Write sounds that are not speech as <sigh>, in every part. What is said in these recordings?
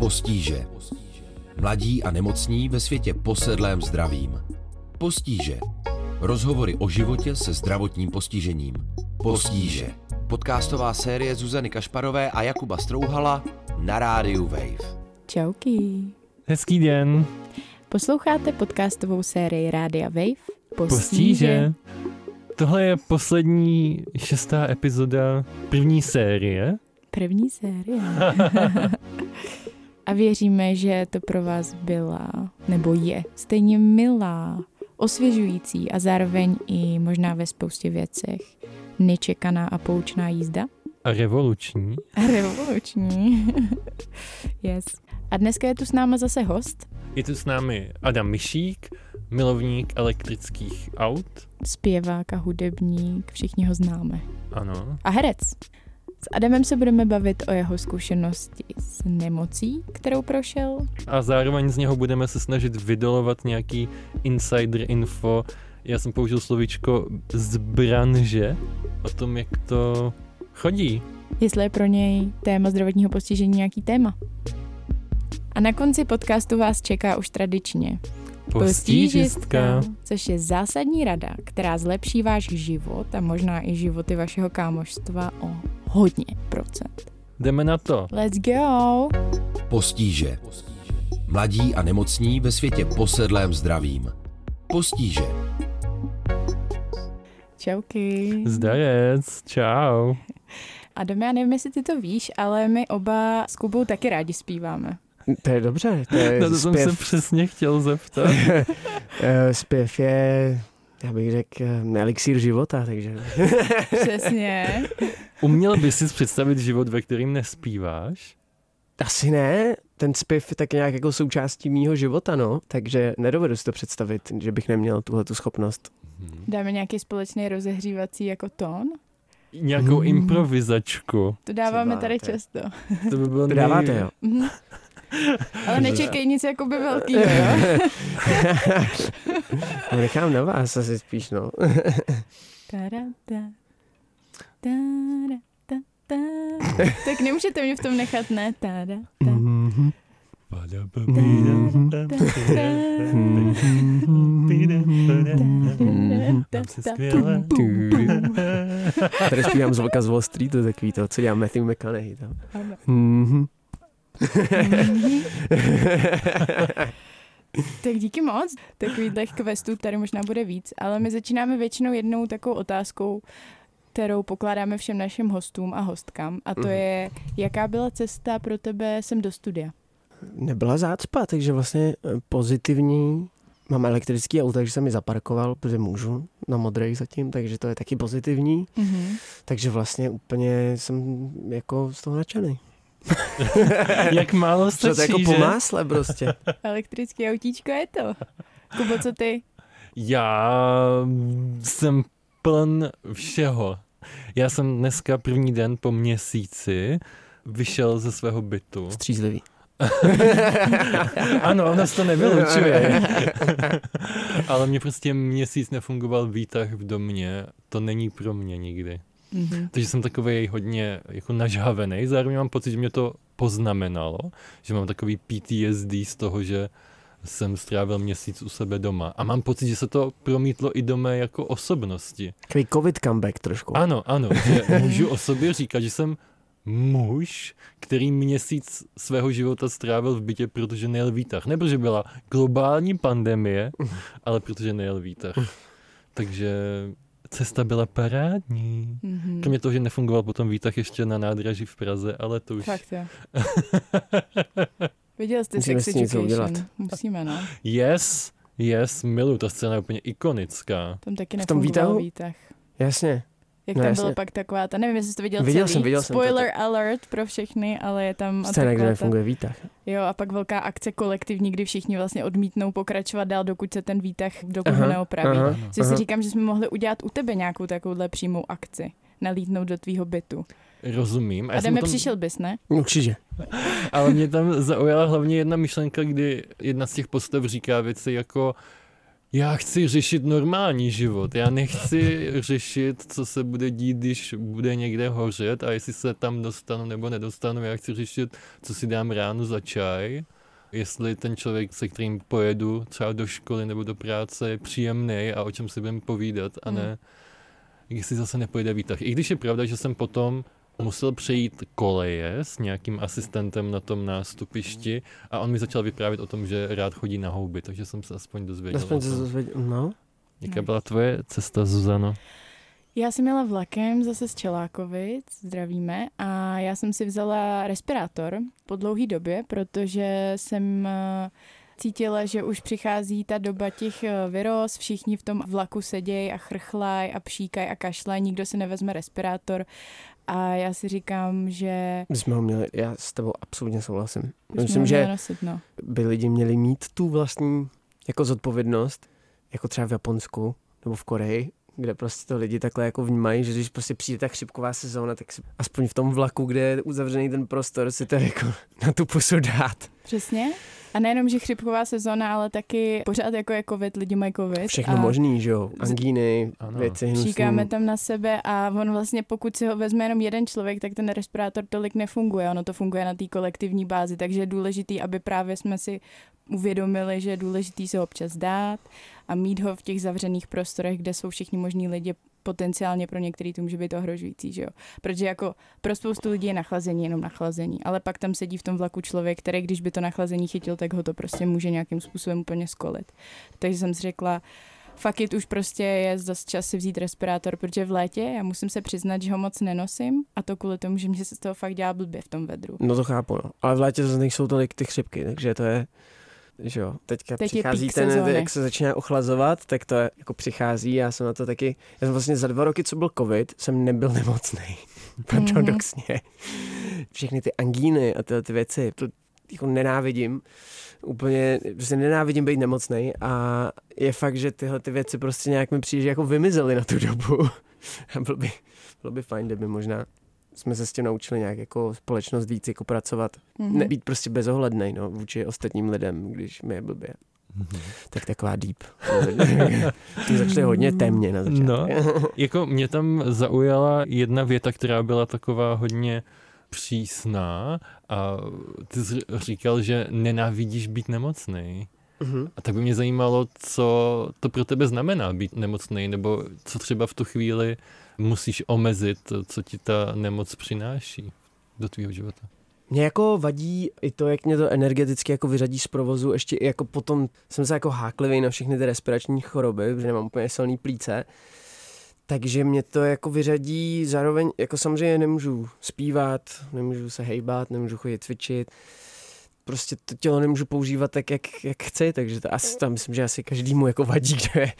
Postíže. Mladí a nemocní ve světě posedlém zdravím. Postíže. Rozhovory o životě se zdravotním postižením. Postíže. Podcastová série Zuzany Kašparové a Jakuba Strouhala na rádiu Wave. Čauky. Hezký den. Posloucháte podcastovou sérii Rádia Wave? Postíže. Tohle je poslední šestá epizoda první série. První série. <laughs> a věříme, že to pro vás byla, nebo je, stejně milá, osvěžující a zároveň i možná ve spoustě věcech nečekaná a poučná jízda. A revoluční. A revoluční. <laughs> yes. A dneska je tu s náma zase host. Je tu s námi Adam Myšík, milovník elektrických aut. Zpěvák a hudebník, všichni ho známe. Ano. A herec. S Adamem se budeme bavit o jeho zkušenosti s nemocí, kterou prošel. A zároveň z něho budeme se snažit vydolovat nějaký insider info. Já jsem použil slovíčko z branže o tom, jak to chodí. Jestli je pro něj téma zdravotního postižení nějaký téma. A na konci podcastu vás čeká už tradičně Postížistka. což je zásadní rada, která zlepší váš život a možná i životy vašeho kámoštva o hodně procent. Jdeme na to. Let's go! Postíže. Mladí a nemocní ve světě posedlém zdravím. Postíže. Čauky. Zdarec, čau. Adame, já nevím, jestli ty to víš, ale my oba s Kubou taky rádi zpíváme. To je dobře, to je Na to jsem se zpěv. přesně chtěl zeptat. <laughs> Eh, zpěv je, já bych řekl, eh, elixír života, takže <laughs> Přesně. Uměl by si představit život, ve kterým nespíváš? asi ne, ten zpěv je tak nějak jako součástí mýho života, no, takže nedovedu si to představit, že bych neměl tuhle tu schopnost. Dáme nějaký společný rozehřívací jako tón? Nějakou Hmm. improvizačku. To dáváme Třeba, tady často. To by bylo To dáváte, jo? <laughs> Ale nečekej nic jakoby velkýho, jo? <laughs> no, nechám na vás asi spíš, no. Tak nemůžete mě v tom nechat, ne? Tada, ta. Tady zpívám z Vlka z Wall Street, to je takový to, co dělá Matthew McConaughey tam. <laughs> Tak díky moc. Takových questů tady možná bude víc, ale my začínáme většinou jednou takovou otázkou, kterou pokládáme všem našim hostům a hostkám. A to Mhm. je, jaká byla cesta pro tebe sem do studia? Nebyla zácpa, takže vlastně eh, pozitivní. Mám elektrický auto, takže jsem mi zaparkoval, protože můžu na modrej zatím, takže to je taky pozitivní. Mhm. Takže vlastně úplně jsem jako z toho nadšený. <laughs> Jak málo Že to je stačí, jako po másle prostě. <laughs> Elektrický autíčko je to. Kubo, co ty? Já jsem pln všeho. Já jsem dneska první den po měsíci vyšel ze svého bytu. Střízlivý. <laughs> Ano, ono se to nevylučuje. Ale mě prostě měsíc nefungoval výtah v domě. To není pro mě nikdy. Mhm. Takže jsem takový hodně jako nažhavený. Zároveň mám pocit, že mě to poznamenalo, že mám takový PTSD z toho, že jsem strávil měsíc u sebe doma. A mám pocit, že se to promítlo i do mé jako osobnosti. Takový covid comeback trošku. Ano, ano, že můžu o sobě říkat, že jsem muž, který měsíc svého života strávil v bytě, protože nejel výtah. Ne, protože byla globální pandemie, ale protože nejel výtah. <laughs> Takže cesta byla parádní. Mhm. Kromě toho, že nefungoval potom výtah ještě na nádraží v Praze, ale to už... Fakt jo. <laughs> Viděl jste Musíme Sex Education? udělat. Musíme, no. Yes, yes, milu, ta scéna je úplně ikonická. Tam taky V tom nefungoval výtahu? výtah. Jasně. Jak No tam jasně. bylo pak taková ta, nevím, jestli jsi to viděl Viděl celý. jsem, viděl jsem to, Spoiler alert pro všechny, ale je tam Scéna, kde nefunguje výtah. Jo, a pak velká akce kolektivní, kdy všichni vlastně odmítnou pokračovat dál, dokud se ten výtah, dokud ho Aha, neopraví. aha. Což si aha. říkám, že jsme mohli udělat u tebe nějakou takovouhle přímou akci. Nalítnout do tvýho bytu. Rozumím. A A já jsem jdeme, tam- přišel bys, ne? Určitě. Ale mě tam zaujala hlavně jedna myšlenka, kdy jedna z těch postav říká věci jako Já chci řešit normální život. Já nechci řešit, co se bude dít, když bude někde hořet a jestli se tam dostanu nebo nedostanu. Já chci řešit, co si dám ráno za čaj, jestli ten člověk, se kterým pojedu třeba do školy nebo do práce, je příjemný a o čem si budeme povídat a ne, jestli zase nepojede výtah. I když je pravda, že jsem potom musel přejít koleje s nějakým asistentem na tom nástupišti a on mi začal vyprávět o tom, že rád chodí na houby, takže jsem se aspoň dozvěděl. Aspoň se dozvěděl, no. Jaká byla tvoje cesta, Zuzano? Já jsem jela vlakem zase z Čelákovic, zdravíme, a já jsem si vzala respirátor po dlouhé době, protože jsem eh, cítila, že už přichází ta doba těch eh, viroz, všichni v tom vlaku sedějí a chrchlaj a pšíkaj a kašlaj, nikdo si nevezme respirátor a já si říkám, že My jsme ho měli, já s tebou absolutně souhlasím. bychom Myslím, že nosit, no. by lidi měli mít tu vlastní jako zodpovědnost, jako třeba v Japonsku nebo v Koreji, kde prostě to lidi takhle jako vnímají, že když prostě přijde ta chřipková sezóna, tak si aspoň v tom vlaku, kde je uzavřený ten prostor, si to jako na tu pusu dát. Přesně. A nejenom, že chřipková sezóna, ale taky pořád jako je covid, lidi mají covid. Všechno a možný, že jo, angíny, Ano. věci hnusný. Říkáme tam na sebe a on vlastně, pokud si ho vezme jenom jeden člověk, tak ten respirátor tolik nefunguje. Ono to funguje na té kolektivní bázi, takže je důležitý, aby právě jsme si uvědomili, že je důležitý se ho občas dát a mít ho v těch zavřených prostorech, kde jsou všichni možní lidi, potenciálně pro některý to může být ohrožující, že jo. Protože jako pro spoustu lidí je nachlazení jenom nachlazení, ale pak tam sedí v tom vlaku člověk, který když by to nachlazení chytil, tak ho to prostě může nějakým způsobem úplně skolit. Takže jsem si řekla, fakt it už prostě je zase čas si vzít respirátor, protože v létě já musím se přiznat, že ho moc nenosím a to kvůli tomu, že mě se z toho fakt dělá blbě v tom vedru. No to chápu, no. Ale v létě zase nejsou tolik ty chřipky, takže to je, že jo, teďka Teď přichází ten, sezóny. jak se začíná ochlazovat, tak to je, jako přichází, já jsem na to taky, já jsem vlastně za dva roky, co byl covid, jsem nebyl <laughs> nemocný. Paradoxně. Všechny ty angíny a tyhle ty věci, to jako nenávidím. Úplně, prostě nenávidím být nemocný a je fakt, že tyhle ty věci prostě nějak mi přijde, že jako vymizely na tu dobu. <laughs> A bylo by, bylo by fajn, kdyby možná jsme se s tím naučili nějak jako společnost víc jako pracovat. Mhm. Nebýt prostě bezohlednej no, vůči ostatním lidem, když mi je blbě. Tak taková deep. <laughs> Jsme začali hodně temně na začátku. No. Jako mě tam zaujala jedna věta, která byla taková hodně přísná a ty jsi říkal, že nenávidíš být nemocný. Mhm. A tak by mě zajímalo, co to pro tebe znamená být nemocný, nebo co třeba v tu chvíli musíš omezit, co ti ta nemoc přináší do tvýho života. Mě jako vadí i to, jak mě to energeticky jako vyřadí z provozu, ještě i jako potom jsem se jako háklivý na všechny ty respirační choroby, protože nemám úplně silný plíce, takže mě to jako vyřadí zároveň, jako samozřejmě nemůžu zpívat, nemůžu se hejbat, nemůžu chodit cvičit, prostě to tělo nemůžu používat tak, jak, jak chci, takže to asi tam myslím, že asi každému jako vadí, <laughs> kdo je,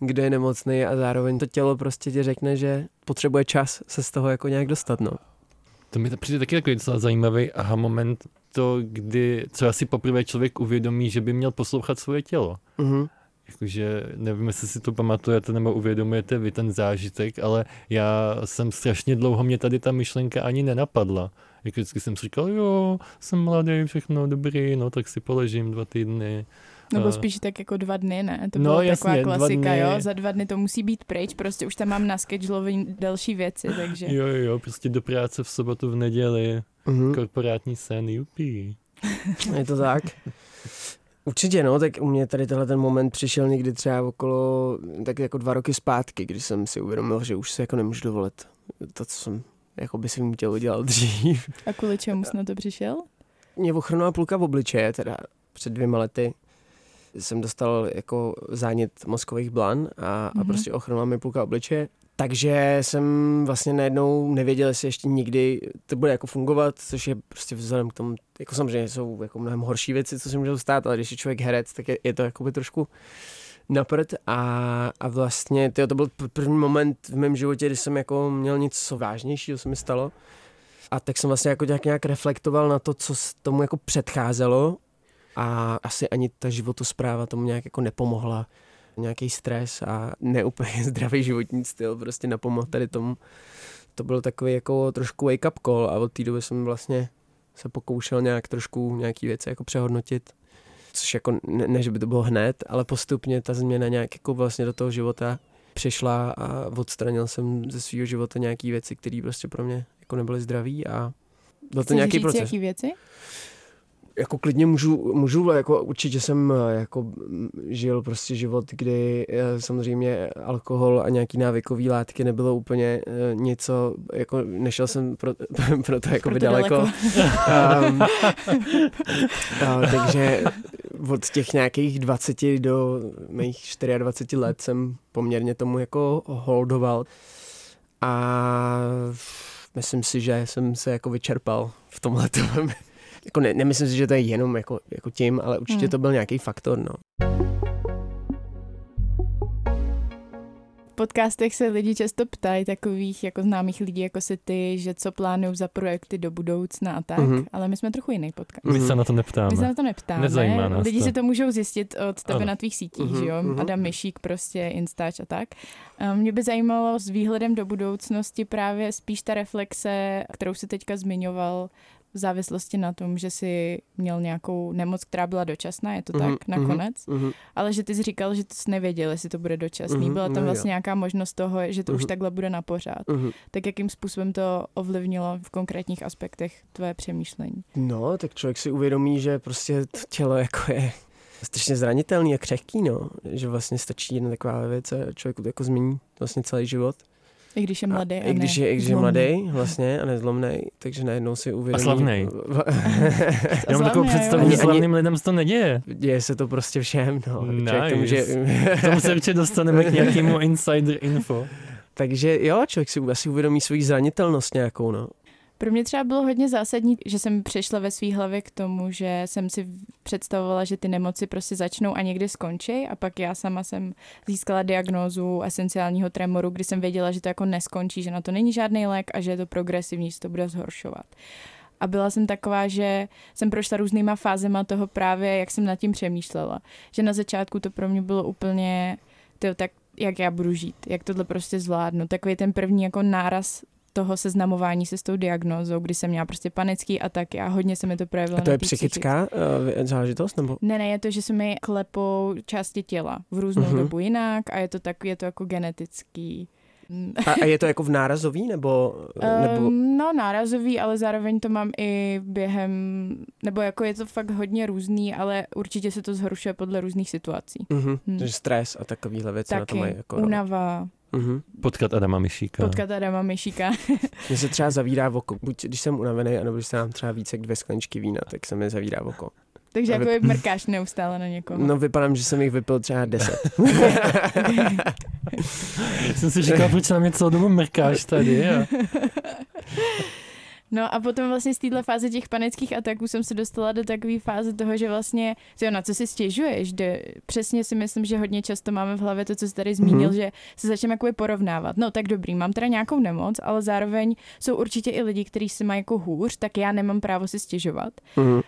kdo je nemocný a zároveň to tělo prostě ti řekne, že potřebuje čas se z toho jako nějak dostat, no. To mi to přijde taky takový docela zajímavý aha moment, to, kdy třeba si poprvé člověk uvědomí, že by měl poslouchat svoje tělo. Mhm. Jakože nevím, jestli si to pamatujete nebo uvědomujete vy ten zážitek, ale já jsem strašně dlouho, mě tady ta myšlenka ani nenapadla. Jako vždycky jsem si říkal, jo, jsem mladý, všechno dobrý, no tak si poležím dva týdny. Nebo A- spíš tak jako dva dny, ne? To No, byla jasně, taková dva klasika, dny. jo? Za dva dny to musí být pryč, prostě už tam mám naskedžlovaný další věci, takže... Jo, jo, jo, prostě do práce v sobotu, v neděli, Mhm. korporátní sen, jupí. <laughs> Je to tak? Určitě no, tak u mě tady tenhle ten moment přišel někdy třeba okolo, tak jako dva roky zpátky, kdy jsem si uvědomil, že už se jako nemůžu dovolit to, co jsem jako by svým tělu dělal dřív. <laughs> A kvůli čemu jsi na to přišel? Mě ochrnula půlka v obličeje, teda před dvěma lety jsem dostal jako zánět mozkových blan a, a Mhm. prostě ochrnula mi půlka obličeje. Takže jsem vlastně najednou nevěděl, jestli ještě nikdy to bude jako fungovat, což je prostě vzhledem k tomu, jako samozřejmě jsou jako mnohem horší věci, co se můžou stát, ale když je člověk herec, tak je, je to jakoby trošku na prd a, a vlastně tyjo, to byl pr- první moment v mém životě, kdy jsem jako měl něco vážnějšího, co mi stalo. A tak jsem vlastně jako nějak, nějak reflektoval na to, co tomu jako předcházelo a asi ani ta životospráva tomu nějak jako nepomohla. Nějaký stres a neúplně <laughs> zdravý životní styl prostě napomohl tady tomu. To byl takový jako trošku wake up call a od té doby jsem vlastně se pokoušel nějak trošku nějaký věci jako přehodnotit což jako ne, ne, že by to bylo hned, ale postupně ta změna nějak jako vlastně do toho života přišla a odstranil jsem ze svého života nějaké věci, které prostě pro mě jako nebyly zdraví a byl to Chceš nějaký říct, proces. jaký věci? Jako klidně můžu, můžu, jako určitě jsem eh, jako žil prostě život, kdy eh, samozřejmě alkohol a nějaký návykový látky nebylo úplně eh, něco, jako nešel jsem pro, <laughs> pro to jako daleko. daleko. Um, a, <laughs> <laughs> takže od těch nějakých 20 do mých 24 let jsem poměrně tomu jako holdoval a myslím si, že jsem se jako vyčerpal v tomhle jako ne, nemyslím si, že to je jenom jako, jako tím, ale určitě Hmm. to byl nějaký faktor, no. V podcastech se lidi často ptají takových jako známých lidí, jako si ty, že co plánují za projekty do budoucna a tak, Mhm. ale my jsme trochu jiný podcast. My se na to My se neptáme. na to neptáme. Nezajímá nás Lidi to. si to můžou zjistit od tebe Ano. na tvých sítích, Mhm, že jo? mhm. Adam Myšík prostě, Instač a tak. A Mě by zajímalo s výhledem do budoucnosti právě spíš ta reflexe, kterou si teďka zmiňoval, v závislosti na tom, že jsi měl nějakou nemoc, která byla dočasná, je to Mhm, tak nakonec, Mhm. ale že ty jsi říkal, že jsi nevěděl, jestli to bude dočasný. Mhm, Byla tam no vlastně nějaká možnost toho, že to už Mhm. takhle bude na pořád. Mhm. Tak jakým způsobem to ovlivnilo v konkrétních aspektech tvé přemýšlení? No, tak člověk si uvědomí, že prostě to tělo jako je strašně zranitelný a křehký, no. Že vlastně stačí jedna taková věc a člověku to jako změní vlastně celý život. I když je A mladý a, I když je, i když je mladý vlastně a nezlomný, takže najednou si uvědomí. slavnej. <laughs> Já mám takovou Slavný, představu, že slavným lidem se to neděje. Děje se to prostě všem, no. Člověk to může... K tomu se určitě dostaneme k nějakému <laughs> insider info. takže jo, člověk si asi uvědomí svoji zranitelnost nějakou, no. Pro mě třeba bylo hodně zásadní, že jsem přišla ve své hlavě k tomu, že jsem si představovala, že ty nemoci prostě začnou a někdy skončí a pak já sama jsem získala diagnózu esenciálního tremoru, kdy jsem věděla, že to jako neskončí, že na to není žádný lék a že je to progresivní, že to bude zhoršovat. A byla jsem taková, že jsem prošla různýma fázema toho právě, jak jsem nad tím přemýšlela. Že na začátku to pro mě bylo úplně, tyjo, tak jak já budu žít, jak tohle prostě zvládnu. Takový ten první jako náraz toho seznamování se s tou diagnózou, kdy jsem měla prostě panický ataky a hodně se mi to projevilo A to je psychická uh, záležitost, nebo? Ne, ne, je to, že se mi klepou části těla v různou Mhm. dobu jinak a je to tak, je to jako genetický. A, a je to jako v nárazový, nebo... <laughs> nebo... Um, no, nárazový, ale zároveň to mám i během, nebo jako je to fakt hodně různý, ale určitě se to zhoršuje podle různých situací. Mhm, Hmm. Takže stres a takovýhle věci na to Taky mají jako... roli. Mhm. Potkat Adama Myšíka. potkat Adama Myšíka. <laughs> Mně se třeba zavírá oko. Buď když jsem unavený, anebo když se nám třeba více jak dvě skleničky vína, tak se mi zavírá oko. Takže jako vy- mrkáš neustále na někoho. No vypadám, že jsem jich vypil třeba deset. <laughs> Jsem si říkal, proč na mě celou dobu mrkáš tady. A... <laughs> No a potom vlastně z téhle fáze těch panických ataků jsem se dostala do takové fáze toho, že vlastně, tyjo, na co si stěžuješ, že přesně si myslím, že hodně často máme v hlavě to, co jsi tady zmínil, Mhm. že se začneme jakoby porovnávat. No tak dobrý, mám teda nějakou nemoc, ale zároveň jsou určitě i lidi, kteří si mají jako hůř, tak já nemám právo si stěžovat. Mhm.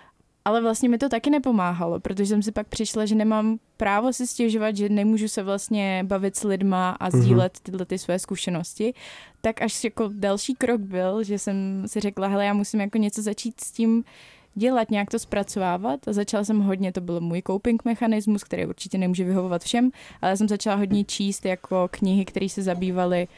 Ale vlastně mi to taky nepomáhalo, protože jsem si pak přišla, že nemám právo si stěžovat, že nemůžu se vlastně bavit s lidma a Mhm. sdílet tyhle ty své zkušenosti. Tak až jako další krok byl, že jsem si řekla, hele, já musím jako něco začít s tím dělat, nějak to zpracovávat a začala jsem hodně, to byl můj coping mechanismus, který určitě nemůže vyhovovat všem, ale já jsem začala hodně číst jako knihy, které se zabývaly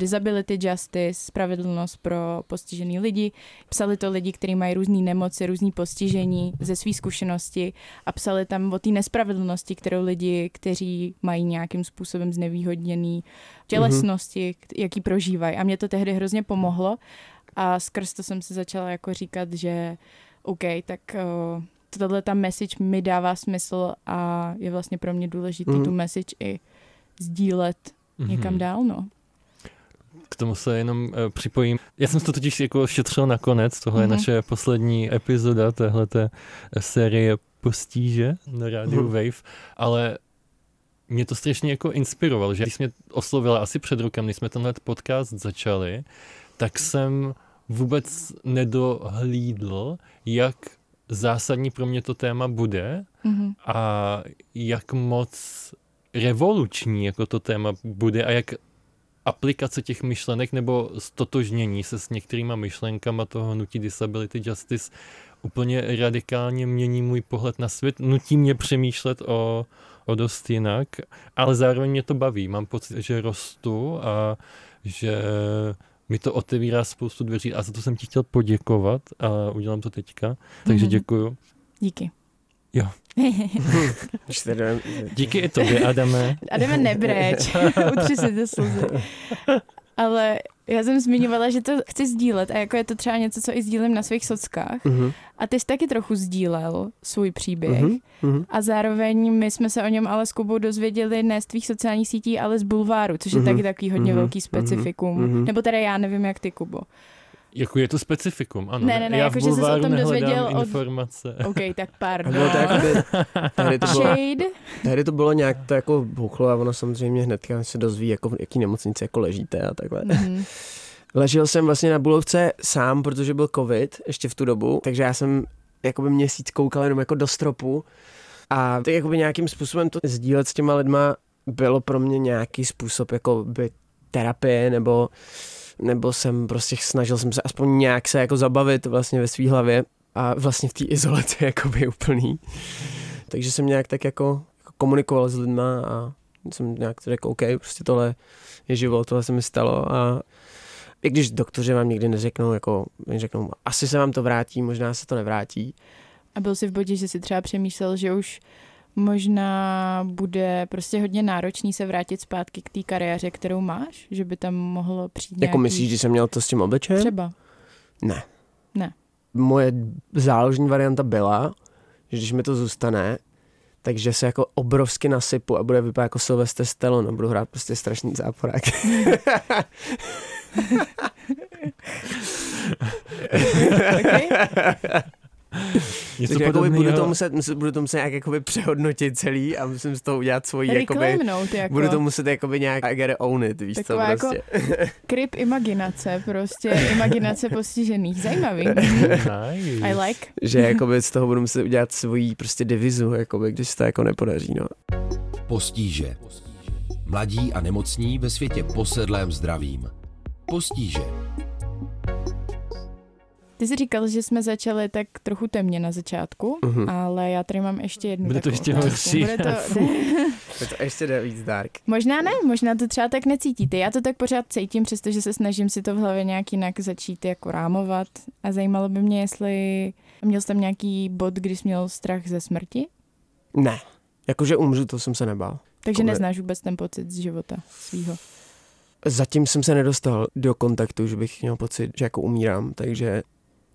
disability justice, spravedlnost pro postižený lidi. Psali to lidi, kteří mají různé nemoci, různé postižení ze své zkušenosti a psali tam o té nespravedlnosti, kterou lidi, kteří mají nějakým způsobem znevýhodněný tělesnosti, mm-hmm. jaký prožívají. A mě to tehdy hrozně pomohlo a skrz to jsem se začala jako říkat, že OK, tak uh, tohle ta message mi dává smysl a je vlastně pro mě důležitý Mhm. tu message i sdílet někam Mhm. dál, no. K tomu se jenom uh, připojím. Já jsem to totiž jako šetřil nakonec. Tohle Mhm. je naše poslední epizoda téhleté série Postíže na rádiu Mhm. Wave, ale mě to strašně jako inspirovalo, že když mě oslovila asi před rokem, když jsme tenhle podcast začali, tak jsem vůbec nedohlídl, jak zásadní pro mě to téma bude Mhm. a jak moc revoluční jako to téma bude a jak aplikace těch myšlenek nebo stotožnění se s některýma myšlenkama toho hnutí Disability Justice úplně radikálně mění můj pohled na svět, nutí mě přemýšlet o, o dost jinak, ale zároveň mě to baví. Mám pocit, že rostu a že mi to otevírá spoustu dveří a za to jsem ti chtěl poděkovat a udělám to teďka, takže Mhm. děkuju. Díky. Jo. <laughs> Díky i tobě, Adame. <laughs> A jdeme nebreč, <laughs> utři si ty slzy. Ale já jsem zmiňovala, že to chci sdílet a jako je to třeba něco, co i sdílím na svých sockách. Mhm, A ty jsi taky trochu sdílel svůj příběh. mhm, mhm. A zároveň my jsme se o něm ale s Kubou dozvěděli ne z tvých sociálních sítí, ale z bulváru, což je Mhm. taky takový hodně Mhm. velký specifikum. Mhm. Nebo teda já nevím, jak ty, Kubo. Jako je to specifikum, ano. Ne, ne, ne, Já jako, v že jsi se o tom dozvěděl od- informace. OK, tak A pardon. bylo to jakoby, tehdy to bylo, Shade. tehdy to bylo nějak to jako buchlo a ono samozřejmě hnedka se dozví, jako v jaký nemocnici jako ležíte a takhle. Mhm. Ležel jsem vlastně na Bulovce sám, protože byl covid ještě v tu dobu, takže já jsem jakoby měsíc koukal jenom jako do stropu a tak jakoby nějakým způsobem to sdílet s těma lidma bylo pro mě nějaký způsob jako by terapie nebo nebo jsem prostě snažil jsem se aspoň nějak se jako zabavit vlastně ve své hlavě a vlastně v té izolaci <laughs> jakoby úplný. Takže jsem nějak tak jako, jako komunikoval s lidma a jsem nějak řekl, OK, prostě tohle je život, tohle se mi stalo a i když doktoři vám nikdy neřeknou, jako řeknou, asi se vám to vrátí, možná se to nevrátí. A byl jsi v bodě, že si třeba přemýšlel, že už možná bude prostě hodně náročný se vrátit zpátky k té kariéře, kterou máš? Že by tam mohlo přijít Jako nějaký... myslíš, že jsem měl to s tím obličejem? Třeba. Ne. Ne. Moje záložní varianta byla, že když mi to zůstane, takže se jako obrovsky nasypu a bude vypadat jako Sylvester Stallone a budu hrát prostě strašný záporák. <laughs> Okay? <laughs> Něco Takže jakoby budu, to muset, muset- budu to muset nějak jakoby přehodnotit celý a musím z toho udělat svoji jakoby, jako. budu to muset jakoby nějak I gotta own it, víš co Taková jako- prostě. <laughs> Kryp imaginace, prostě imaginace postižených. Zajímavý. Nice. I like. že jakoby z toho budu muset udělat svoji prostě divizu, jakoby, když se to jako nepodaří, no. Postíže. Mladí a nemocní ve světě posedlém zdravím. Postíže. Ty jsi říkal, že jsme začali tak trochu temně na začátku, Mhm. ale já tady mám ještě jednu Bude to ještě horší. Bude to... <laughs> Je to ještě jde víc dark. možná ne, možná to třeba tak necítíte. Já to tak pořád cítím, přestože se snažím si to v hlavě nějak jinak začít jako rámovat. A zajímalo by mě, jestli měl jsi tam nějaký bod, kdy jsi měl strach ze smrti? Ne, jakože umřu, to jsem se nebál. Takže Jakoby- neznáš vůbec ten pocit z života svýho. Zatím jsem se nedostal do kontaktu, že bych měl pocit, že jako umírám, takže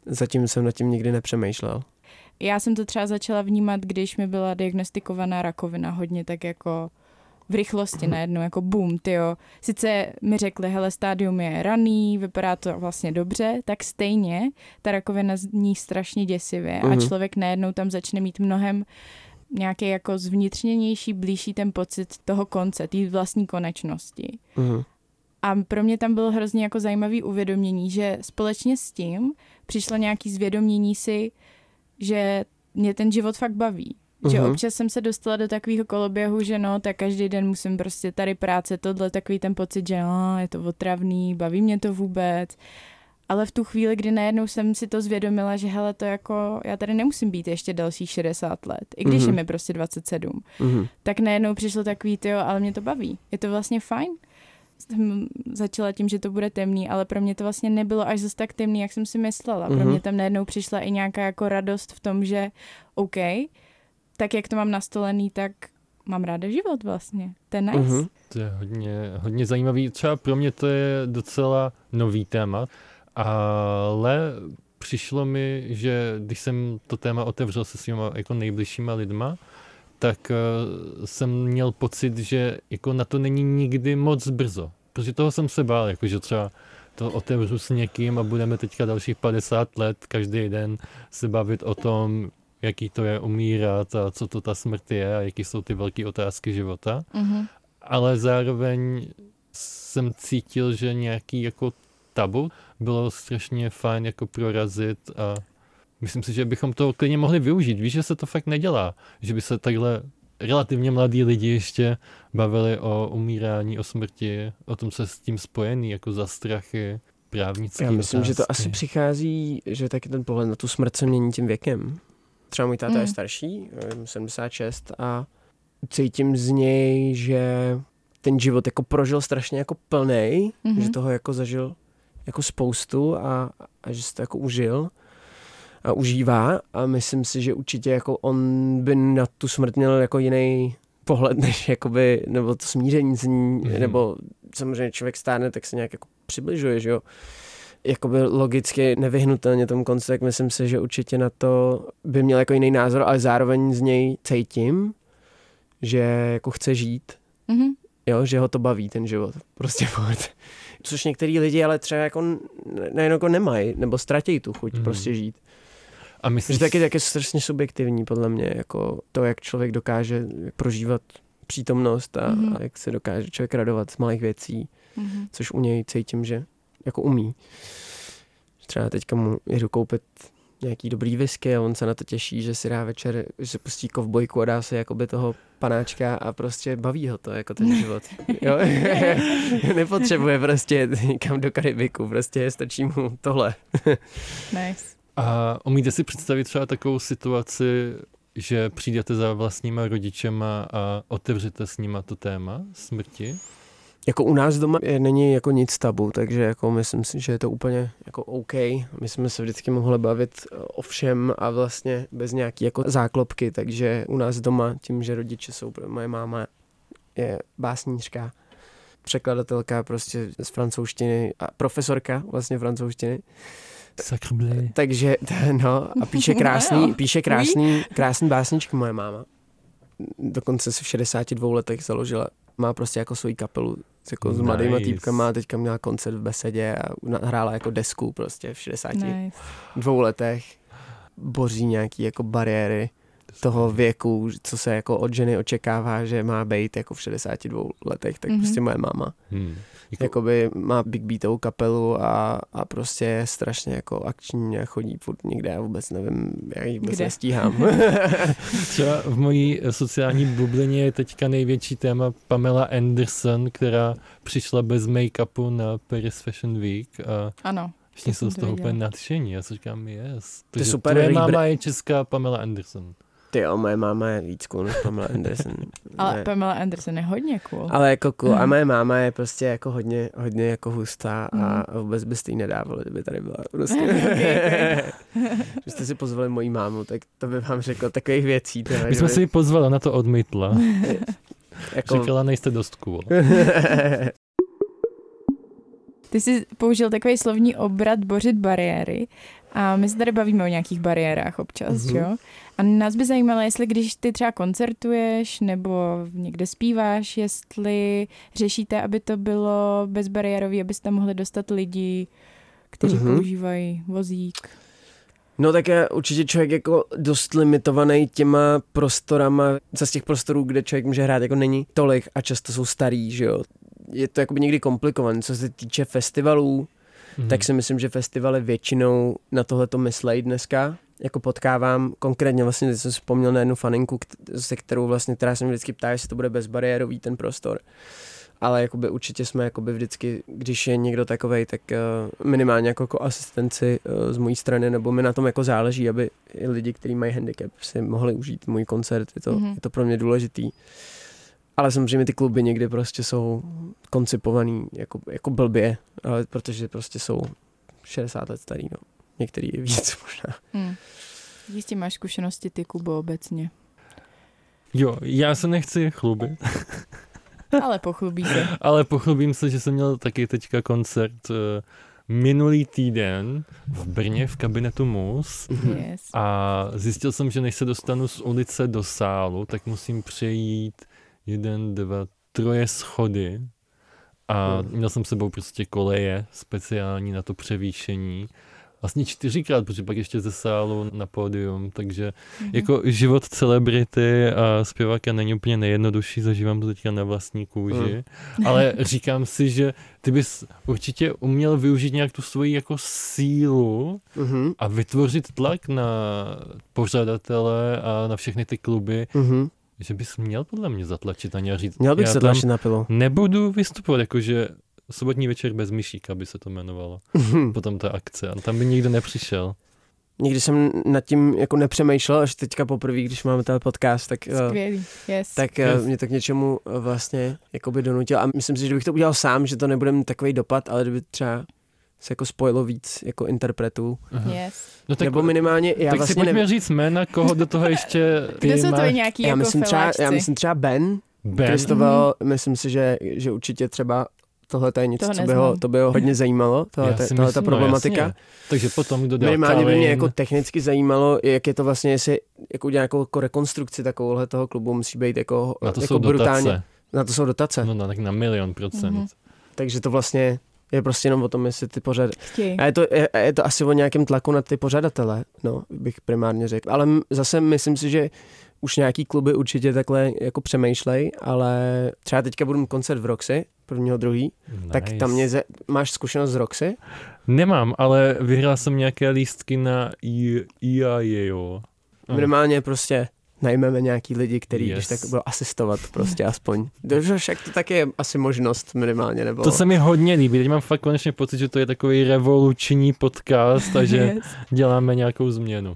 zatím jsem nad tím nikdy nepřemýšlel. Já jsem to třeba začala vnímat, když mi byla diagnostikovaná rakovina hodně tak jako v rychlosti najednou, jako boom, tyjo. Sice mi řekli, hele, stádium je raný, vypadá to vlastně dobře, tak stejně ta rakovina zní strašně děsivě a Mhm. člověk najednou tam začne mít mnohem nějaký jako zvnitřněnější, blížší ten pocit toho konce, té vlastní konečnosti. Mhm. A pro mě tam bylo hrozně jako zajímavý uvědomění, že společně s tím přišlo nějaký zvědomění si, že mě ten život fakt baví. Že Mhm. občas jsem se dostala do takového koloběhu, že no, tak každý den musím prostě tady práce, tohle, takový ten pocit, že no, je to otravný, baví mě to vůbec. Ale v tu chvíli, kdy najednou jsem si to zvědomila, že hele, to jako, já tady nemusím být ještě dalších 60 let, i když Mhm. je mi prostě 27 Mhm. tak najednou přišlo takový, jo, ale mě to baví. Je to vlastně fajn. Jsem začala tím, že to bude temný, ale pro mě to vlastně nebylo až zase tak temný, jak jsem si myslela. Pro Mhm. mě tam najednou přišla i nějaká jako radost v tom, že OK, tak jak to mám nastolený, tak mám ráda život vlastně. To je nice. Mhm. To je hodně, hodně zajímavý. Třeba pro mě to je docela nový téma, ale přišlo mi, že když jsem to téma otevřel se svýma jako nejbližšíma lidma, tak uh, jsem měl pocit, že jako na to není nikdy moc brzo. Protože toho jsem se bál, jako že třeba to otevřu s někým a budeme teďka dalších 50 let každý den se bavit o tom, jaký to je umírat a co to ta smrt je a jaký jsou ty velké otázky života Mhm. ale zároveň jsem cítil, že nějaký jako tabu bylo strašně fajn jako prorazit a myslím si, že bychom to klidně mohli využít. Víš, že se to fakt nedělá, že by se takhle relativně mladí lidi ještě bavili o umírání, o smrti, o tom, co je s tím spojený, jako za strachy. právnický Já myslím, otázky. že to asi přichází, že taky ten pohled na tu smrt se mění tím věkem. Třeba můj táta Mm. je starší, eh, 76 a cítím z něj, že ten život jako prožil strašně jako plnej, Mhm. že toho jako zažil jako spoustu a, a že si to jako užil a užívá a myslím si, že určitě jako on by na tu smrt měl jako jiný pohled, <laughs> než jakoby, nebo to smíření s ní, Mhm. nebo samozřejmě člověk stárne, tak se nějak jako přibližuje, že jo. Jakoby logicky nevyhnutelně tomu konci, tak myslím si, že určitě na to by měl jako jiný názor, ale zároveň z něj cítím, že jako chce žít, Mhm. jo, že ho to baví ten život, prostě <laughs> furt. Což některý lidi ale třeba jako nejen jako nemají, nebo ztratí tu chuť Mhm. prostě žít. A myslíš, Že taky, taky strašně subjektivní podle mě, jako to, jak člověk dokáže prožívat přítomnost a, Mhm. a jak se dokáže člověk radovat z malých věcí, Mhm. což u něj cítím, že jako umí. Třeba teďka mu jdu koupit nějaký dobrý whisky a on se na to těší, že si dá večer, že se pustí kovbojku a dá si jakoby toho panáčka a prostě baví ho to, jako ten život. Jo? <laughs> Nepotřebuje prostě někam do Karibiku, prostě stačí mu tohle. Nice. A umíte si představit třeba takovou situaci, že přijdete za vlastníma rodičema a otevřete s nima to téma smrti? Jako u nás doma je, není jako nic tabu, takže jako myslím si, že je to úplně jako OK. My jsme se vždycky mohli bavit o všem a vlastně bez nějaký jako záklopky, takže u nás doma tím, že rodiče jsou, moje máma je básnířka, překladatelka prostě z francouzštiny a profesorka vlastně francouzštiny, Sakrblé. takže <laughs> no a píše <laughs> krásný, píše krásný, krásný básničky moje máma. Dokonce se v 62 letech založila, má prostě jako svoji kapelu s, jako s mladýma Nice. týpkama a teďka měla koncert v besedě a hrála jako desku prostě v 62 Nice. letech. Boří nějaký jako bariéry toho věku, co se jako od ženy očekává, že má být jako v 62 letech, tak Mhm. prostě moje máma Hmm. Jako, jakoby má big beatovou kapelu a, a prostě je strašně jako akční a chodí furt někde, já vůbec nevím, já ji vůbec Kde? nestíhám. <laughs> třeba v mojí sociální bublině je teďka největší téma Pamela Anderson, která přišla bez make-upu na Paris Fashion Week a Ano. všichni jsou z to toho úplně nadšení. Já si říkám, yes. To je super Tvoje máma je česká Pamela Anderson. Ty jo, moje máma je víc cool než Pamela Anderson. <laughs> Ale Ne. Pamela Anderson je hodně cool. ale jako cool. A Mhm. moje máma je prostě jako hodně, hodně jako hustá a, Mhm. a vůbec byste jí nedávali, kdyby tady byla. <laughs> Prostě. Okay, <laughs> Kdybyste si pozvali moji mámu, tak to by vám řekla takových věcí. Teda, My jsme že si by- ji pozvala, na to odmítla. jako... Říkala, nejste dost cool. Ty jsi použil takový slovní obrat bořit bariéry a my se tady bavíme o nějakých bariérách občas, Mhm. mm-hmm. jo? A nás by zajímalo, jestli když ty třeba koncertuješ nebo někde zpíváš, jestli řešíte, aby to bylo bezbariérový, abyste mohli dostat lidi, kteří Mhm. mm-hmm. používají vozík. No tak je určitě člověk jako dost limitovaný těma prostorama, z těch prostorů, kde člověk může hrát, jako není tolik a často jsou starý, že jo. Je to jako někdy komplikované, co se týče festivalů, Mhm. tak si myslím, že festivaly většinou na tohle to myslejí dneska. Jako potkávám, konkrétně vlastně jsem si vzpomněl na jednu faninku, se kterou vlastně, která se mě vždycky ptá, jestli to bude bezbariérový ten prostor. Ale jakoby určitě jsme jakoby vždycky, když je někdo takovej, tak uh, minimálně jako, jako asistenci uh, z mojí strany, nebo mi na tom jako záleží, aby i lidi, kteří mají handicap, si mohli užít můj koncert. Je to, Mhm. mm-hmm. je to pro mě důležitý. Ale samozřejmě ty kluby někdy prostě jsou koncipovaný jako, jako blbě, ale protože prostě jsou 60 let starý, no. Některý je víc <laughs> možná. Hm. Jistě máš zkušenosti ty, Kubo, obecně. Jo, já se nechci chlubit, Ale pochlubí se. <laughs> ale pochlubím se, že jsem měl taky teďka koncert eh, minulý týden v Brně v kabinetu Mus Yes. a zjistil jsem, že než se dostanu z ulice do sálu, tak musím přejít jeden, dva, troje schody a Mhm. měl jsem s sebou prostě koleje speciální na to převýšení. Vlastně čtyřikrát, protože pak ještě ze sálu na pódium, takže Mhm. jako život celebrity a zpěváka není úplně nejjednodušší, zažívám to teďka na vlastní kůži, <laughs> ale říkám si, že ty bys určitě uměl využít nějak tu svoji jako sílu Mhm. a vytvořit tlak na pořadatele a na všechny ty kluby, Mhm. Že bys měl podle mě zatlačit na ně a říct, Měl bych se tlačit na pilu. nebudu vystupovat, jakože sobotní večer bez myšíka by se to jmenovalo. Potom ta akce. A tam by nikdo nepřišel. Nikdy jsem nad tím jako nepřemýšlel, až teďka poprvé, když máme ten podcast, tak, eh, Skvělý, yes. tak Yes. yes. mě to k něčemu eh, vlastně jakoby donutil. A myslím si, že bych to udělal sám, že to nebude mít takový dopad, ale kdyby třeba se jako spojilo víc jako interpretů. yes. No Tak, Nebo minimálně, já tak si vlastně pojďme nevím. říct jména, koho do toho ještě <laughs> ty Kde jsou tvoji nějaký Já jako myslím, třeba, já myslím třeba Ben, Ben? Kristoval, myslím si, že, že určitě třeba tohle je něco, Toho co by ho, to by ho hodně zajímalo, tohle, si ta no problematika. jasně. Takže potom, kdo dal Minimálně by mě jako technicky zajímalo, jak je to vlastně, jestli jako udělat jako, jako rekonstrukci takovouhle toho klubu, musí být jako, na to jako jsou brutálně. dotace. Na to jsou dotace. No, no, tak na milion procent. Mhm. Takže to vlastně je prostě jenom o tom, jestli ty pořad... Chtějí. A je to, je, je to asi o nějakém tlaku na ty pořadatele, no, bych primárně řekl. Ale zase myslím si, že už nějaký kluby určitě takhle jako přemýšlej, ale třeba teďka budu mít koncert v Roxy, prvního, druhý, Nice. tak tam mě, ze, máš zkušenost z Roxy? Nemám, ale vyhrál jsem nějaké lístky na I- IAEO. Ano. Minimálně prostě najmeme nějaký lidi, který yes. Když tak budou asistovat prostě aspoň. Dobře, však to taky je asi možnost minimálně, nebo... To se mi hodně líbí. Teď mám fakt konečně pocit, že to je takový revoluční podcast a že Yes. děláme nějakou změnu.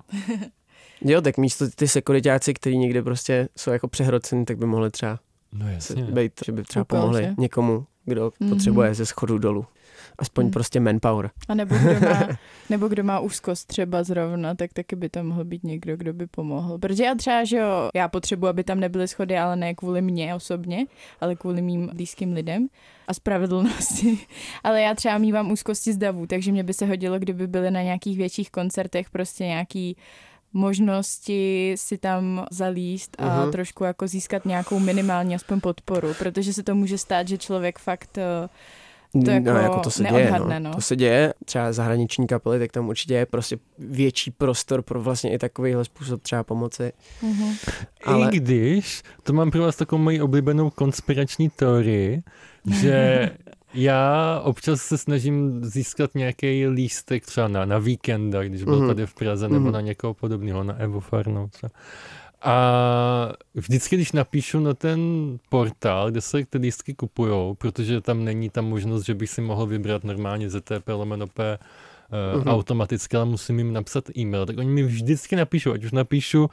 Jo, tak místo ty sekuritáci, kteří někde prostě jsou jako přehroceni, tak by mohli třeba No jasně. být, že by třeba pomohli že? někomu, kdo Mhm. potřebuje ze schodu dolů. Aspoň Mhm. prostě manpower. A nebo kdo, má, <laughs> nebo kdo má úzkost třeba zrovna, tak taky by tam mohl být někdo, kdo by pomohl. Protože já třeba, že jo, já potřebuji, aby tam nebyly schody, ale ne kvůli mně osobně, ale kvůli mým blízkým lidem a spravedlnosti. <laughs> ale já třeba mývám úzkosti z davu, takže mě by se hodilo, kdyby byly na nějakých větších koncertech prostě nějaký možnosti si tam zalíst a Mhm. trošku jako získat nějakou minimální aspoň podporu, protože se to může stát, že člověk fakt eh, To jako no, jako to se děje, no. no. To se děje, třeba zahraniční kapely, tak tam určitě je prostě větší prostor pro vlastně i takovýhle způsob třeba pomoci. mhm. Ale- I když, to mám pro vás takovou moji oblíbenou konspirační teorii, že <laughs> já občas se snažím získat nějaký lístek třeba na, na víkenda, když byl Mhm. tady v Praze, nebo Mhm. na někoho podobného, na Evo Farnou třeba. A vždycky, když napíšu na ten portál, kde se ty lístky kupujou, protože tam není ta možnost, že bych si mohl vybrat normálně ZTP lomeno P uh, Mhm. automaticky, ale musím jim napsat e-mail, tak oni mi vždycky napíšou, ať už napíšu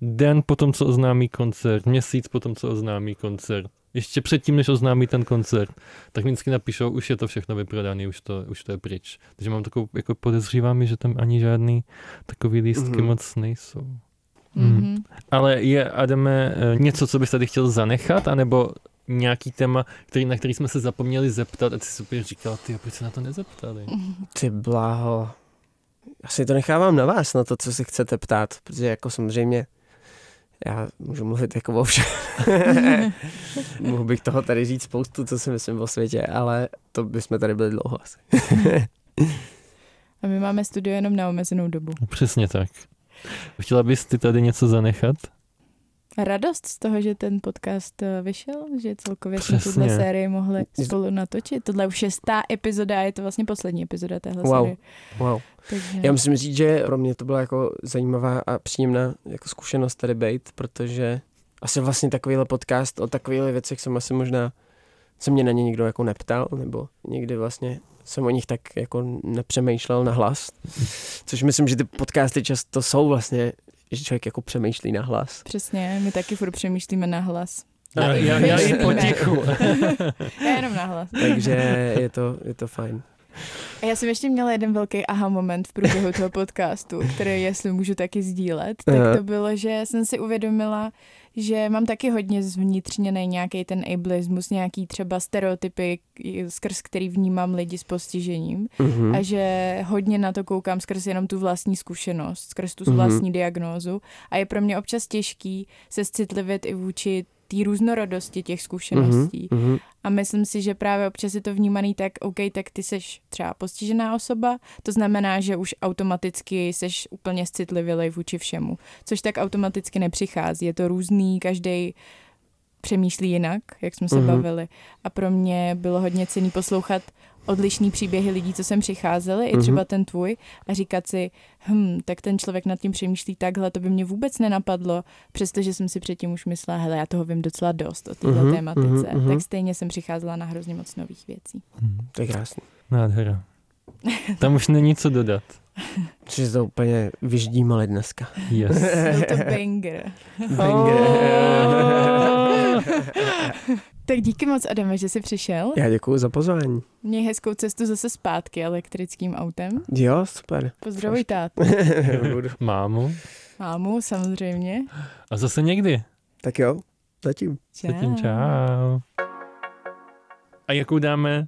den po tom, co oznámí koncert, měsíc po tom, co oznámí koncert, ještě předtím, než oznámí ten koncert, tak mi vždycky napíšou, už je to všechno vyprodané, už to, už to je pryč. Takže mám takovou, jako podezřívá mi, že tam ani žádný takový lístky Mhm. moc nejsou. Mhm. Ale je, Adame, eh, něco, co bys tady chtěl zanechat, anebo nějaký téma, který, na který jsme se zapomněli zeptat a ty jsi úplně říkal, ty, proč se na to nezeptali? <laughs> Ty bláho. Asi to nechávám na vás, na to, co si chcete ptát, protože jako samozřejmě já můžu mluvit jako o všem. <laughs> Mohl bych toho tady říct spoustu, co si myslím o světě, ale to bychom tady byli dlouho asi. <laughs> A my máme studio jenom na omezenou dobu. Přesně tak. Chtěla bys ty tady něco zanechat? Radost z toho, že ten podcast eh, vyšel, že celkově jsme tuhle sérii mohli spolu natočit. Tohle už je šestá epizoda a je to vlastně poslední epizoda téhle Wow. série. Wow. Takže... Já musím říct, že pro mě to byla jako zajímavá a příjemná jako zkušenost tady být, protože asi vlastně takovýhle podcast o takovýchhle věcech jsem asi možná, se mě na ně nikdo jako neptal, nebo někdy vlastně jsem o nich tak jako nepřemýšlel na hlas. Což myslím, že ty podcasty často jsou vlastně, že člověk jako přemýšlí na hlas. Přesně, my taky furt přemýšlíme na hlas. Já, já, já i potichu. <laughs> Já jenom na hlas. Takže je to, je to fajn. A já jsem ještě měla jeden velký aha moment v průběhu toho podcastu, který, jestli můžu taky sdílet, tak Aha. to bylo, že jsem si uvědomila, že mám taky hodně zvnitřněný nějaký ten ableismus, nějaký třeba stereotypy, skrz který vnímám lidi s postižením Mhm. a že hodně na to koukám skrz jenom tu vlastní zkušenost, skrz tu Mhm. vlastní diagnózu a je pro mě občas těžký se citlivit i vůči té různorodosti těch zkušeností. Mhm. A myslím si, že právě občas je to vnímaný tak, OK, tak ty seš třeba postižená osoba, to znamená, že už automaticky seš úplně citlivělej vůči všemu, což tak automaticky nepřichází. Je to různý, každý přemýšlí jinak, jak jsme se Mhm. bavili. A pro mě bylo hodně cený poslouchat odlišný příběhy lidí, co sem přicházeli, i Mhm. třeba ten tvůj, a říkat si, hm, tak ten člověk nad tím přemýšlí takhle, to by mě vůbec nenapadlo, přestože jsem si předtím už myslela, hele, já toho vím docela dost o této Mhm, tématice, mhm, mhm. tak stejně jsem přicházela na hrozně moc nových věcí. To je krásný. Nádhera. <laughs> Tam už není co dodat. Že to úplně vyždímali dneska. Yes. Byl to banger. <laughs> <laughs> Tak díky moc, Adame, že jsi přišel. Já děkuji za pozvání. Měj hezkou cestu zase zpátky elektrickým autem. Jo, super. Pozdravuj tátu. <laughs> Budu. Mámu. Mámu, samozřejmě. A zase někdy. tak jo, zatím. Čau. Zatím čau. A jakou dáme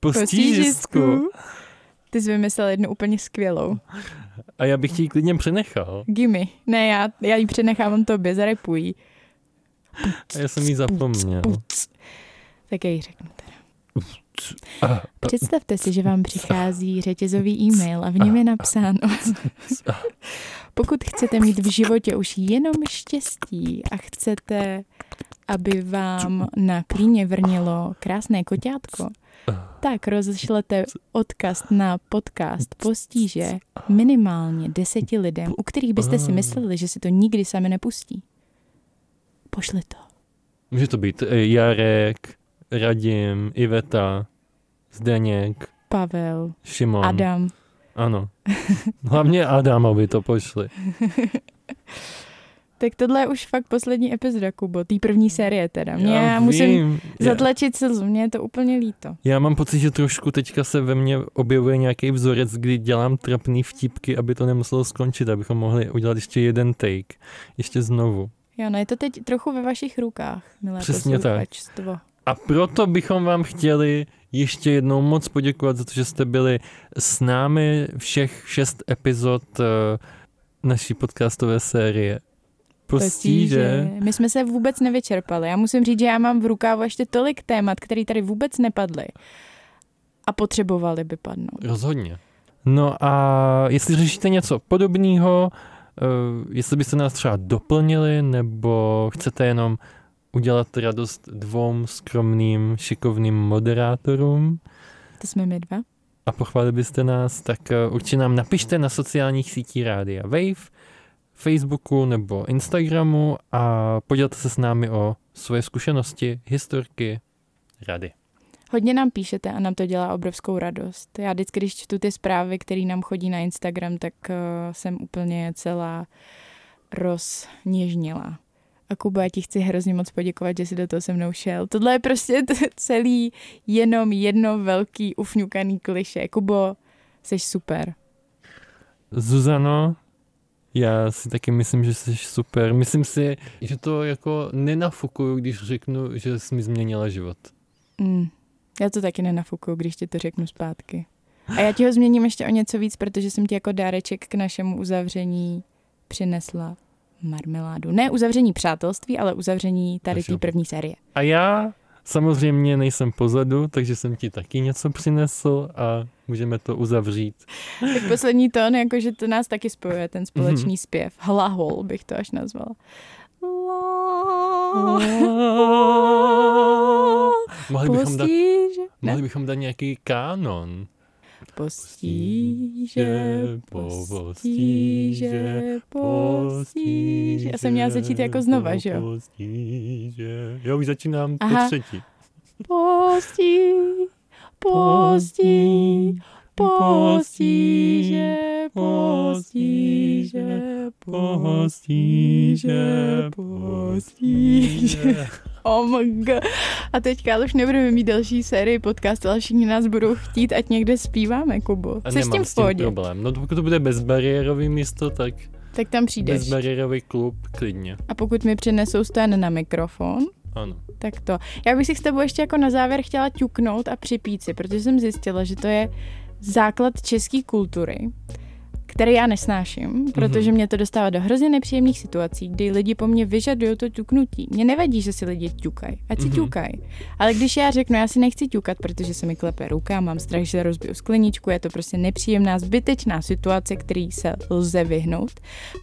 postížistku? Postížistku. Ty jsi vymyslel jednu úplně skvělou. A já bych ti ji klidně přenechal. Gimme. Ne, já, já ji přenechávám tobě, zarepuj. A já jsem ji zapomněl. Tak já ji řeknu teda. Představte si, že vám přichází řetězový e-mail a v něm je napsáno. Pokud chcete mít v životě už jenom štěstí a chcete, aby vám na klíně vrnilo krásné koťátko, tak rozešlete odkaz na podcast Postíže minimálně deseti lidem, u kterých byste si mysleli, že si to nikdy sami nepustí. Pošli to. může to být eh, Jarek, Radim, Iveta, Zdeněk, Pavel, Šimon. Adam. Ano. <laughs> Hlavně Adamovi to pošli. Tak tohle je už fakt poslední epizoda, Kubo, té první série teda. Mě, já, já musím vím. Zatlačit slzu, mě je to úplně líto. já mám pocit, že trošku teďka se ve mně objevuje nějaký vzorec, kdy dělám trapný vtipky, aby to nemuselo skončit, abychom mohli udělat ještě jeden take. Ještě znovu. Jo, no je to teď trochu ve vašich rukách, milé Přesně tak. A proto bychom vám chtěli ještě jednou moc poděkovat za to, že jste byli s námi všech šest epizod uh, naší podcastové série. Postíže. My jsme se vůbec nevyčerpali. Já musím říct, že já mám v rukávu ještě tolik témat, které tady vůbec nepadly. A potřebovali by padnout. Rozhodně. No a jestli řešíte něco podobného, jestli byste nás třeba doplnili, nebo chcete jenom udělat radost dvou skromným, šikovným moderátorům To jsme my dva. a pochválili byste nás, tak uh, určitě nám napište na sociálních sítích Rádia Wave, Facebooku nebo Instagramu a podělte se s námi o svoje zkušenosti, historky, rady. Hodně nám píšete a nám to dělá obrovskou radost. Já vždycky, když čtu ty zprávy, které nám chodí na Instagram, tak uh, jsem úplně celá rozněžnila. A Kubo, já ti chci hrozně moc poděkovat, že jsi do toho se mnou šel. Tohle je prostě celý jenom jedno velký ufňukaný kliše. Kubo, jsi super. Zuzano, já si taky myslím, že jsi super. Myslím si, že to jako nenafukuju, když řeknu, že jsi mi změnila život. Mm. Já to taky nenafukuju, když ti to řeknu zpátky. A já ti ho změním ještě o něco víc, protože jsem ti jako dáreček k našemu uzavření přinesla marmeládu. Ne uzavření přátelství, ale uzavření tady té první série. A já samozřejmě nejsem pozadu, takže jsem ti taky něco přinesl a můžeme to uzavřít. Tak poslední tón, jakože to nás taky spojuje, ten společný zpěv. Hlahol bych to až nazvala. Mohli bychom, dát, Postíže. mohli Ne? bychom dát nějaký kánon. Postíže, postíže, postíže. Já jsem měla začít jako znova, že jo? Postíže. Jo, už začínám Aha. po třetí. Postí, postí, postíže, postíže, postíže, postíže. Oh my god. A teďka už nebudeme mít další sérii podcastu, ale všichni nás budou chtít, ať někde zpíváme, Kubo. Jsi s tím v pohodě? problém. No pokud to bude bezbariérový místo, tak Tak tam přijdeš. bezbariérový klub, klidně. A pokud mi přinesou stan na mikrofon, Ano. tak to. Já bych si s tebou ještě jako na závěr chtěla ťuknout a připít si, protože jsem zjistila, že to je základ české kultury, který já nesnáším, protože mě to dostává do hrozně nepříjemných situací, kdy lidi po mně vyžadují to ťuknutí. Mně nevadí, že si lidi ťukají, ať si Mhm. ťukají. Ale když já řeknu, já si nechci ťukat, protože se mi klepe ruka, mám strach, že rozbiju skleničku, je to prostě nepříjemná, zbytečná situace, který se lze vyhnout,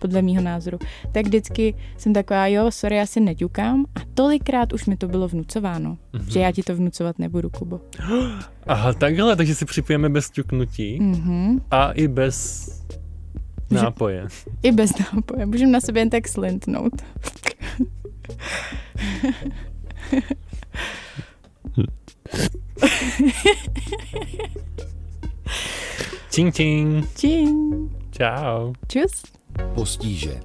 podle mýho názoru, tak vždycky jsem taková, jo, sorry, já si neťukám a tolikrát už mi to bylo vnucováno, Mhm. že já ti to vnucovat nebudu, Kubo. <gasps> Aha, takhle, takže si připijeme bez ťuknutí Mhm. a i bez nápoje. I bez nápoje. Můžeme na sebe jen tak slintnout. Čing, čing. Čing. Čau. Čus. Postíže.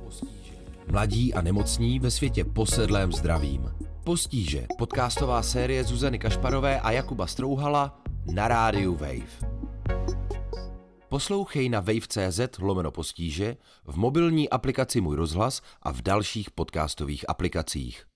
Mladí a nemocní ve světě posedlém zdravím. Postíže. Podcastová série Zuzany Kašparové a Jakuba Strouhala na rádiu Wave. Poslouchej na wave.cz lomeno postíže, v mobilní aplikaci Můj rozhlas a v dalších podcastových aplikacích.